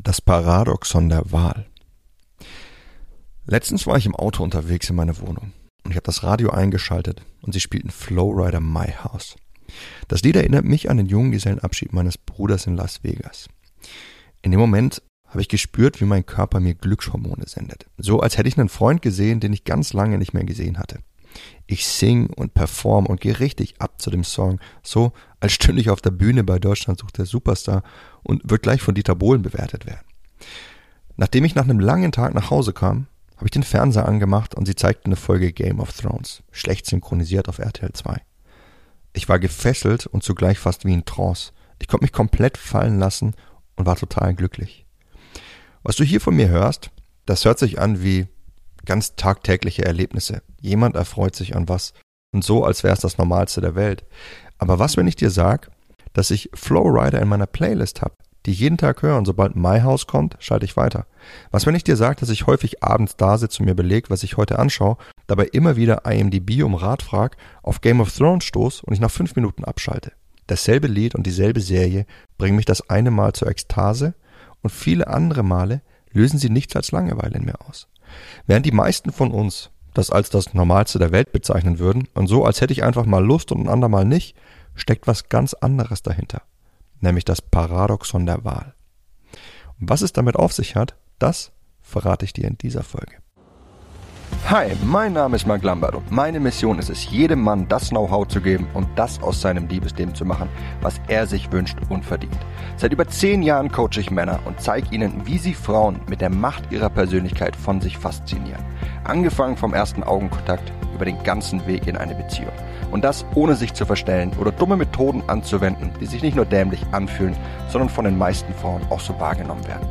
Das Paradoxon der Wahl. Letztens war ich im Auto unterwegs in meiner Wohnung und ich habe das Radio eingeschaltet und sie spielten Flowrider My House. Das Lied erinnert mich an den Junggesellenabschied meines Bruders in Las Vegas. In dem Moment habe ich gespürt, wie mein Körper mir Glückshormone sendet. So als hätte ich einen Freund gesehen, den ich ganz lange nicht mehr gesehen hatte. Ich sing und perform und gehe richtig ab zu dem Song, so als stünde ich auf der Bühne bei Deutschland sucht der Superstar und wird gleich von Dieter Bohlen bewertet werden. Nachdem ich nach einem langen Tag nach Hause kam, habe ich den Fernseher angemacht und sie zeigten eine Folge Game of Thrones, schlecht synchronisiert auf RTL 2. Ich war gefesselt und zugleich fast wie in Trance. Ich konnte mich komplett fallen lassen und war total glücklich. Was du hier von mir hörst, das hört sich an wie ganz tagtägliche Erlebnisse. Jemand erfreut sich an was und so, als wäre es das Normalste der Welt. Aber was, wenn ich dir sag, dass ich Flowrider in meiner Playlist habe, die ich jeden Tag höre und sobald My House kommt, schalte ich weiter. Was, wenn ich dir sag, dass ich häufig abends da sitze und mir belege, was ich heute anschaue, dabei immer wieder IMDb um Rat frag, auf Game of Thrones stoß und ich nach fünf Minuten abschalte. Dasselbe Lied und dieselbe Serie bringen mich das eine Mal zur Ekstase und viele andere Male lösen sie nichts als Langeweile in mir aus. Während die meisten von uns das als das Normalste der Welt bezeichnen würden und so, als hätte ich einfach mal Lust und ein andermal nicht, steckt was ganz anderes dahinter, nämlich das Paradoxon der Wahl. Und was es damit auf sich hat, das verrate ich dir in dieser Folge. Hi, mein Name ist Mark Lambert und meine Mission ist es, jedem Mann das Know-how zu geben und das aus seinem Liebesleben zu machen, was er sich wünscht und verdient. Seit über zehn Jahren coache ich Männer und zeige ihnen, wie sie Frauen mit der Macht ihrer Persönlichkeit von sich faszinieren. Angefangen vom ersten Augenkontakt über den ganzen Weg in eine Beziehung. Und das ohne sich zu verstellen oder dumme Methoden anzuwenden, die sich nicht nur dämlich anfühlen, sondern von den meisten Frauen auch so wahrgenommen werden.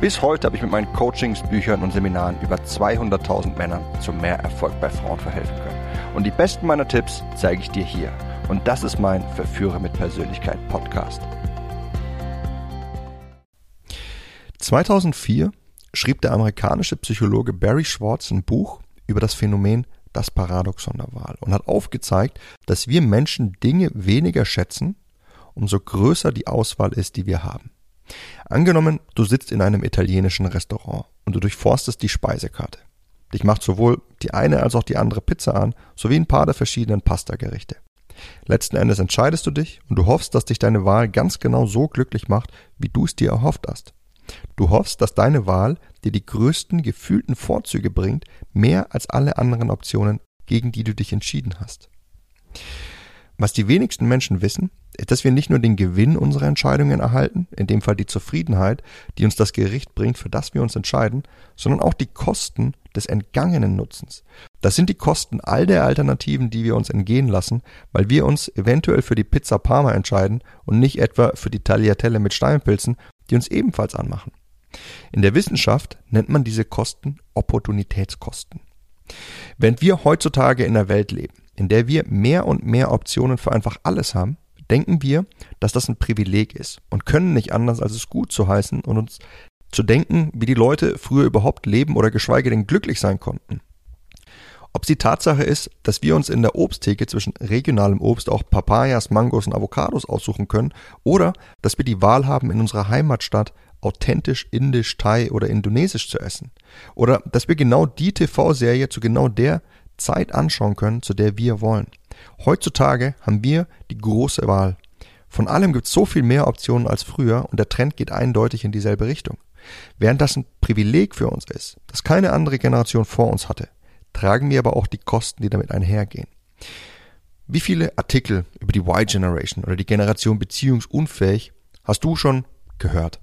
Bis heute habe ich mit meinen Coachings, Büchern und Seminaren über 200.000 Männern zu mehr Erfolg bei Frauen verhelfen können. Und die besten meiner Tipps zeige ich dir hier. Und das ist mein Verführer mit Persönlichkeit Podcast. 2004 schrieb der amerikanische Psychologe Barry Schwartz ein Buch über das Phänomen das Paradoxon der Wahl und hat aufgezeigt, dass wir Menschen Dinge weniger schätzen, umso größer die Auswahl ist, die wir haben. Angenommen, du sitzt in einem italienischen Restaurant und du durchforstest die Speisekarte. Dich macht sowohl die eine als auch die andere Pizza an, sowie ein paar der verschiedenen Pastagerichte. Letzten Endes entscheidest du dich und du hoffst, dass dich deine Wahl ganz genau so glücklich macht, wie du es dir erhofft hast. Du hoffst, dass deine Wahl dir die größten gefühlten Vorzüge bringt, mehr als alle anderen Optionen, gegen die du dich entschieden hast. Was die wenigsten Menschen wissen, ist, dass wir nicht nur den Gewinn unserer Entscheidungen erhalten, in dem Fall die Zufriedenheit, die uns das Gericht bringt, für das wir uns entscheiden, sondern auch die Kosten des entgangenen Nutzens. Das sind die Kosten all der Alternativen, die wir uns entgehen lassen, weil wir uns eventuell für die Pizza Parma entscheiden und nicht etwa für die Tagliatelle mit Steinpilzen, die uns ebenfalls anmachen. In der Wissenschaft nennt man diese Kosten Opportunitätskosten. Während wir heutzutage in einer Welt leben, in der wir mehr und mehr Optionen für einfach alles haben, denken wir, dass das ein Privileg ist und können nicht anders, als es gut zu heißen und uns zu denken, wie die Leute früher überhaupt leben oder geschweige denn glücklich sein konnten. Ob es die Tatsache ist, dass wir uns in der Obsttheke zwischen regionalem Obst auch Papayas, Mangos und Avocados aussuchen können oder dass wir die Wahl haben, in unserer Heimatstadt authentisch indisch, thai oder indonesisch zu essen. Oder dass wir genau die TV-Serie zu genau der Zeit anschauen können, zu der wir wollen. Heutzutage haben wir die große Wahl. Von allem gibt es so viel mehr Optionen als früher und der Trend geht eindeutig in dieselbe Richtung. Während das ein Privileg für uns ist, das keine andere Generation vor uns hatte, tragen wir aber auch die Kosten, die damit einhergehen. Wie viele Artikel über die Y-Generation oder die Generation beziehungsunfähig hast du schon gehört?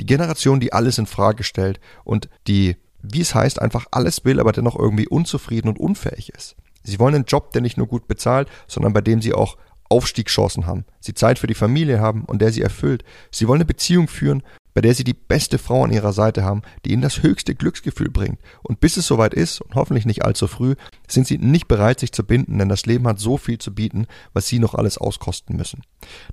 Die Generation, die alles in Frage stellt und die, wie es heißt, einfach alles will, aber dennoch irgendwie unzufrieden und unfähig ist. Sie wollen einen Job, der nicht nur gut bezahlt, sondern bei dem sie auch Aufstiegschancen haben, sie Zeit für die Familie haben und der sie erfüllt. Sie wollen eine Beziehung führen, bei der sie die beste Frau an ihrer Seite haben, die ihnen das höchste Glücksgefühl bringt. Und bis es soweit ist, und hoffentlich nicht allzu früh, sind sie nicht bereit, sich zu binden, denn das Leben hat so viel zu bieten, was sie noch alles auskosten müssen.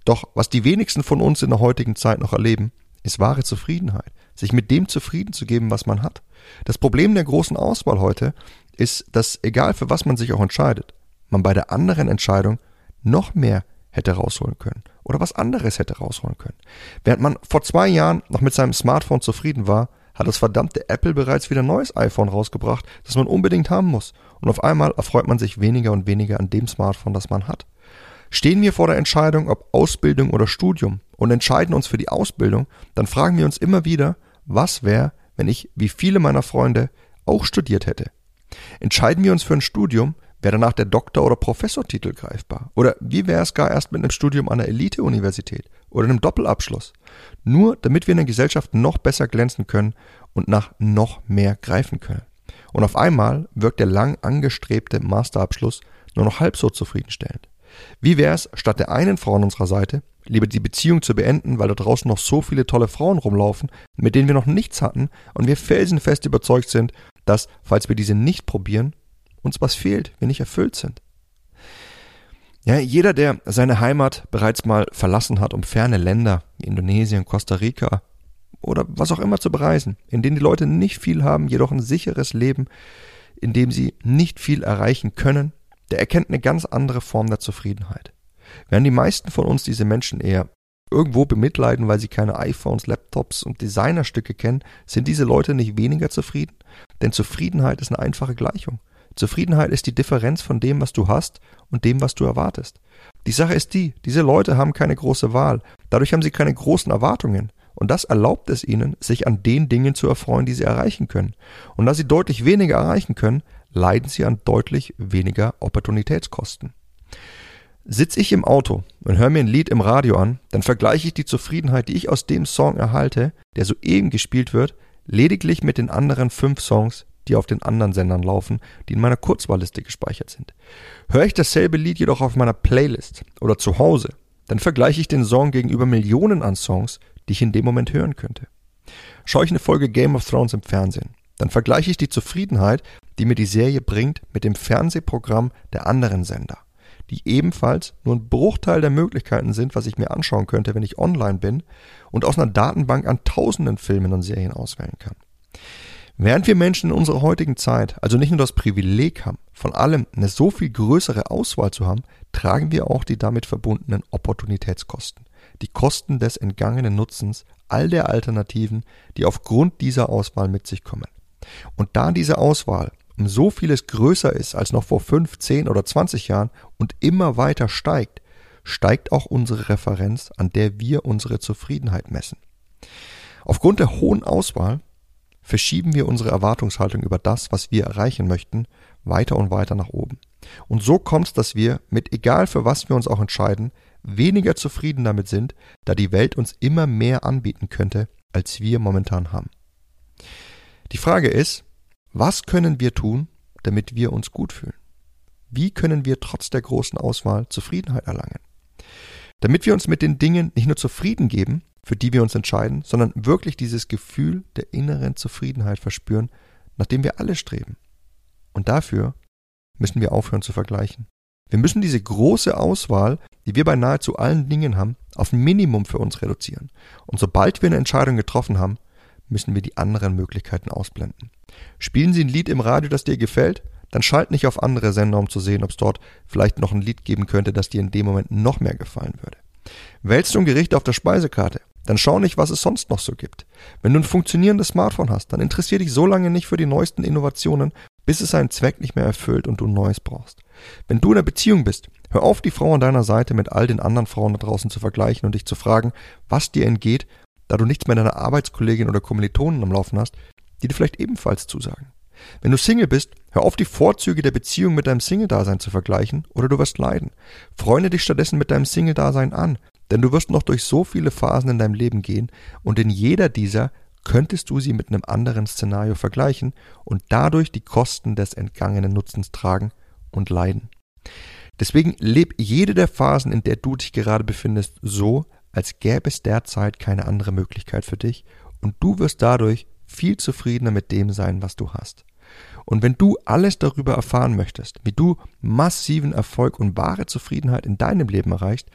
Doch was die wenigsten von uns in der heutigen Zeit noch erleben, ist wahre Zufriedenheit, sich mit dem zufrieden zu geben, was man hat. Das Problem der großen Auswahl heute ist, dass egal für was man sich auch entscheidet, man bei der anderen Entscheidung noch mehr hätte rausholen können oder was anderes hätte rausholen können. Während man vor zwei Jahren noch mit seinem Smartphone zufrieden war, hat das verdammte Apple bereits wieder ein neues iPhone rausgebracht, das man unbedingt haben muss. Und auf einmal erfreut man sich weniger und weniger an dem Smartphone, das man hat. Stehen wir vor der Entscheidung, ob Ausbildung oder Studium und entscheiden uns für die Ausbildung, dann fragen wir uns immer wieder, was wäre, wenn ich, wie viele meiner Freunde, auch studiert hätte. Entscheiden wir uns für ein Studium, wäre danach der Doktor- oder Professortitel greifbar. Oder wie wäre es gar erst mit einem Studium an der Elite-Universität oder einem Doppelabschluss? Nur damit wir in der Gesellschaft noch besser glänzen können und nach noch mehr greifen können. Und auf einmal wirkt der lang angestrebte Masterabschluss nur noch halb so zufriedenstellend. Wie wäre es, statt der einen Frau an unserer Seite, lieber die Beziehung zu beenden, weil da draußen noch so viele tolle Frauen rumlaufen, mit denen wir noch nichts hatten und wir felsenfest überzeugt sind, dass, falls wir diese nicht probieren, uns was fehlt, wir nicht erfüllt sind. Ja, jeder, der seine Heimat bereits mal verlassen hat, um ferne Länder Indonesien, Costa Rica oder was auch immer zu bereisen, in denen die Leute nicht viel haben, jedoch ein sicheres Leben, in dem sie nicht viel erreichen können, der erkennt eine ganz andere Form der Zufriedenheit. Während die meisten von uns diese Menschen eher irgendwo bemitleiden, weil sie keine iPhones, Laptops und Designerstücke kennen, sind diese Leute nicht weniger zufrieden? Denn Zufriedenheit ist eine einfache Gleichung. Zufriedenheit ist die Differenz von dem, was du hast und dem, was du erwartest. Die Sache ist die, diese Leute haben keine große Wahl, dadurch haben sie keine großen Erwartungen. Und das erlaubt es ihnen, sich an den Dingen zu erfreuen, die sie erreichen können. Und da sie deutlich weniger erreichen können, leiden sie an deutlich weniger Opportunitätskosten. Sitz ich im Auto und höre mir ein Lied im Radio an, dann vergleiche ich die Zufriedenheit, die ich aus dem Song erhalte, der soeben gespielt wird, lediglich mit den anderen fünf Songs, die auf den anderen Sendern laufen, die in meiner Kurzwahlliste gespeichert sind. Höre ich dasselbe Lied jedoch auf meiner Playlist oder zu Hause, dann vergleiche ich den Song gegenüber Millionen an Songs, die ich in dem Moment hören könnte. Schaue ich eine Folge Game of Thrones im Fernsehen, dann vergleiche ich die Zufriedenheit, die mir die Serie bringt, mit dem Fernsehprogramm der anderen Sender die ebenfalls nur ein Bruchteil der Möglichkeiten sind, was ich mir anschauen könnte, wenn ich online bin und aus einer Datenbank an tausenden Filmen und Serien auswählen kann. Während wir Menschen in unserer heutigen Zeit also nicht nur das Privileg haben, von allem eine so viel größere Auswahl zu haben, tragen wir auch die damit verbundenen Opportunitätskosten, die Kosten des entgangenen Nutzens all der Alternativen, die aufgrund dieser Auswahl mit sich kommen. Und da diese Auswahl um so vieles größer ist als noch vor fünf, zehn oder zwanzig Jahren und immer weiter steigt, steigt auch unsere Referenz, an der wir unsere Zufriedenheit messen. Aufgrund der hohen Auswahl verschieben wir unsere Erwartungshaltung über das, was wir erreichen möchten, weiter und weiter nach oben. Und so kommt es, dass wir, mit egal für was wir uns auch entscheiden, weniger zufrieden damit sind, da die Welt uns immer mehr anbieten könnte, als wir momentan haben. Die Frage ist, was können wir tun, damit wir uns gut fühlen? Wie können wir trotz der großen Auswahl Zufriedenheit erlangen? Damit wir uns mit den Dingen nicht nur zufrieden geben, für die wir uns entscheiden, sondern wirklich dieses Gefühl der inneren Zufriedenheit verspüren, nach dem wir alle streben. Und dafür müssen wir aufhören zu vergleichen. Wir müssen diese große Auswahl, die wir bei nahezu allen Dingen haben, auf ein Minimum für uns reduzieren. Und sobald wir eine Entscheidung getroffen haben, müssen wir die anderen Möglichkeiten ausblenden. Spielen Sie ein Lied im Radio, das dir gefällt? Dann schalt nicht auf andere Sender, um zu sehen, ob es dort vielleicht noch ein Lied geben könnte, das dir in dem Moment noch mehr gefallen würde. Wählst du ein Gericht auf der Speisekarte? Dann schau nicht, was es sonst noch so gibt. Wenn du ein funktionierendes Smartphone hast, dann interessier dich so lange nicht für die neuesten Innovationen, bis es seinen Zweck nicht mehr erfüllt und du Neues brauchst. Wenn du in einer Beziehung bist, hör auf, die Frau an deiner Seite mit all den anderen Frauen da draußen zu vergleichen und dich zu fragen, was dir entgeht, da du nichts mehr deiner Arbeitskollegin oder Kommilitonen am Laufen hast, die dir vielleicht ebenfalls zusagen. Wenn du Single bist, hör auf, die Vorzüge der Beziehung mit deinem Single-Dasein zu vergleichen, oder du wirst leiden. Freunde dich stattdessen mit deinem Single-Dasein an, denn du wirst noch durch so viele Phasen in deinem Leben gehen, und in jeder dieser könntest du sie mit einem anderen Szenario vergleichen und dadurch die Kosten des entgangenen Nutzens tragen und leiden. Deswegen leb jede der Phasen, in der du dich gerade befindest, so, als gäbe es derzeit keine andere Möglichkeit für dich, und du wirst dadurch viel zufriedener mit dem sein, was du hast. Und wenn du alles darüber erfahren möchtest, wie du massiven Erfolg und wahre Zufriedenheit in deinem Leben erreichst,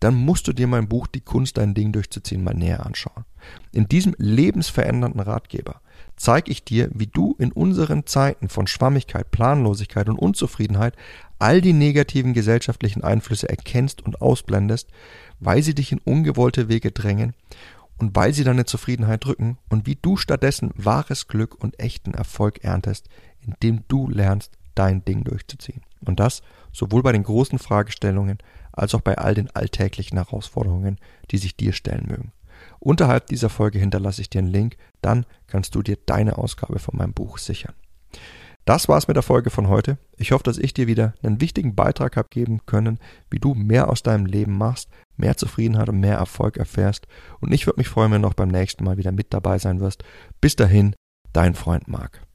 dann musst du dir mein Buch Die Kunst, dein Ding durchzuziehen mal näher anschauen. In diesem lebensverändernden Ratgeber zeige ich dir, wie du in unseren Zeiten von Schwammigkeit, Planlosigkeit und Unzufriedenheit all die negativen gesellschaftlichen Einflüsse erkennst und ausblendest, weil sie dich in ungewollte Wege drängen und weil sie deine Zufriedenheit drücken und wie du stattdessen wahres Glück und echten Erfolg erntest, indem du lernst, dein Ding durchzuziehen. Und das sowohl bei den großen Fragestellungen als auch bei all den alltäglichen Herausforderungen, die sich dir stellen mögen. Unterhalb dieser Folge hinterlasse ich dir einen Link, dann kannst du dir deine Ausgabe von meinem Buch sichern. Das war's mit der Folge von heute. Ich hoffe, dass ich dir wieder einen wichtigen Beitrag habe geben können, wie du mehr aus deinem Leben machst, mehr Zufriedenheit und mehr Erfolg erfährst. Und ich würde mich freuen, wenn du auch beim nächsten Mal wieder mit dabei sein wirst. Bis dahin, dein Freund Marc.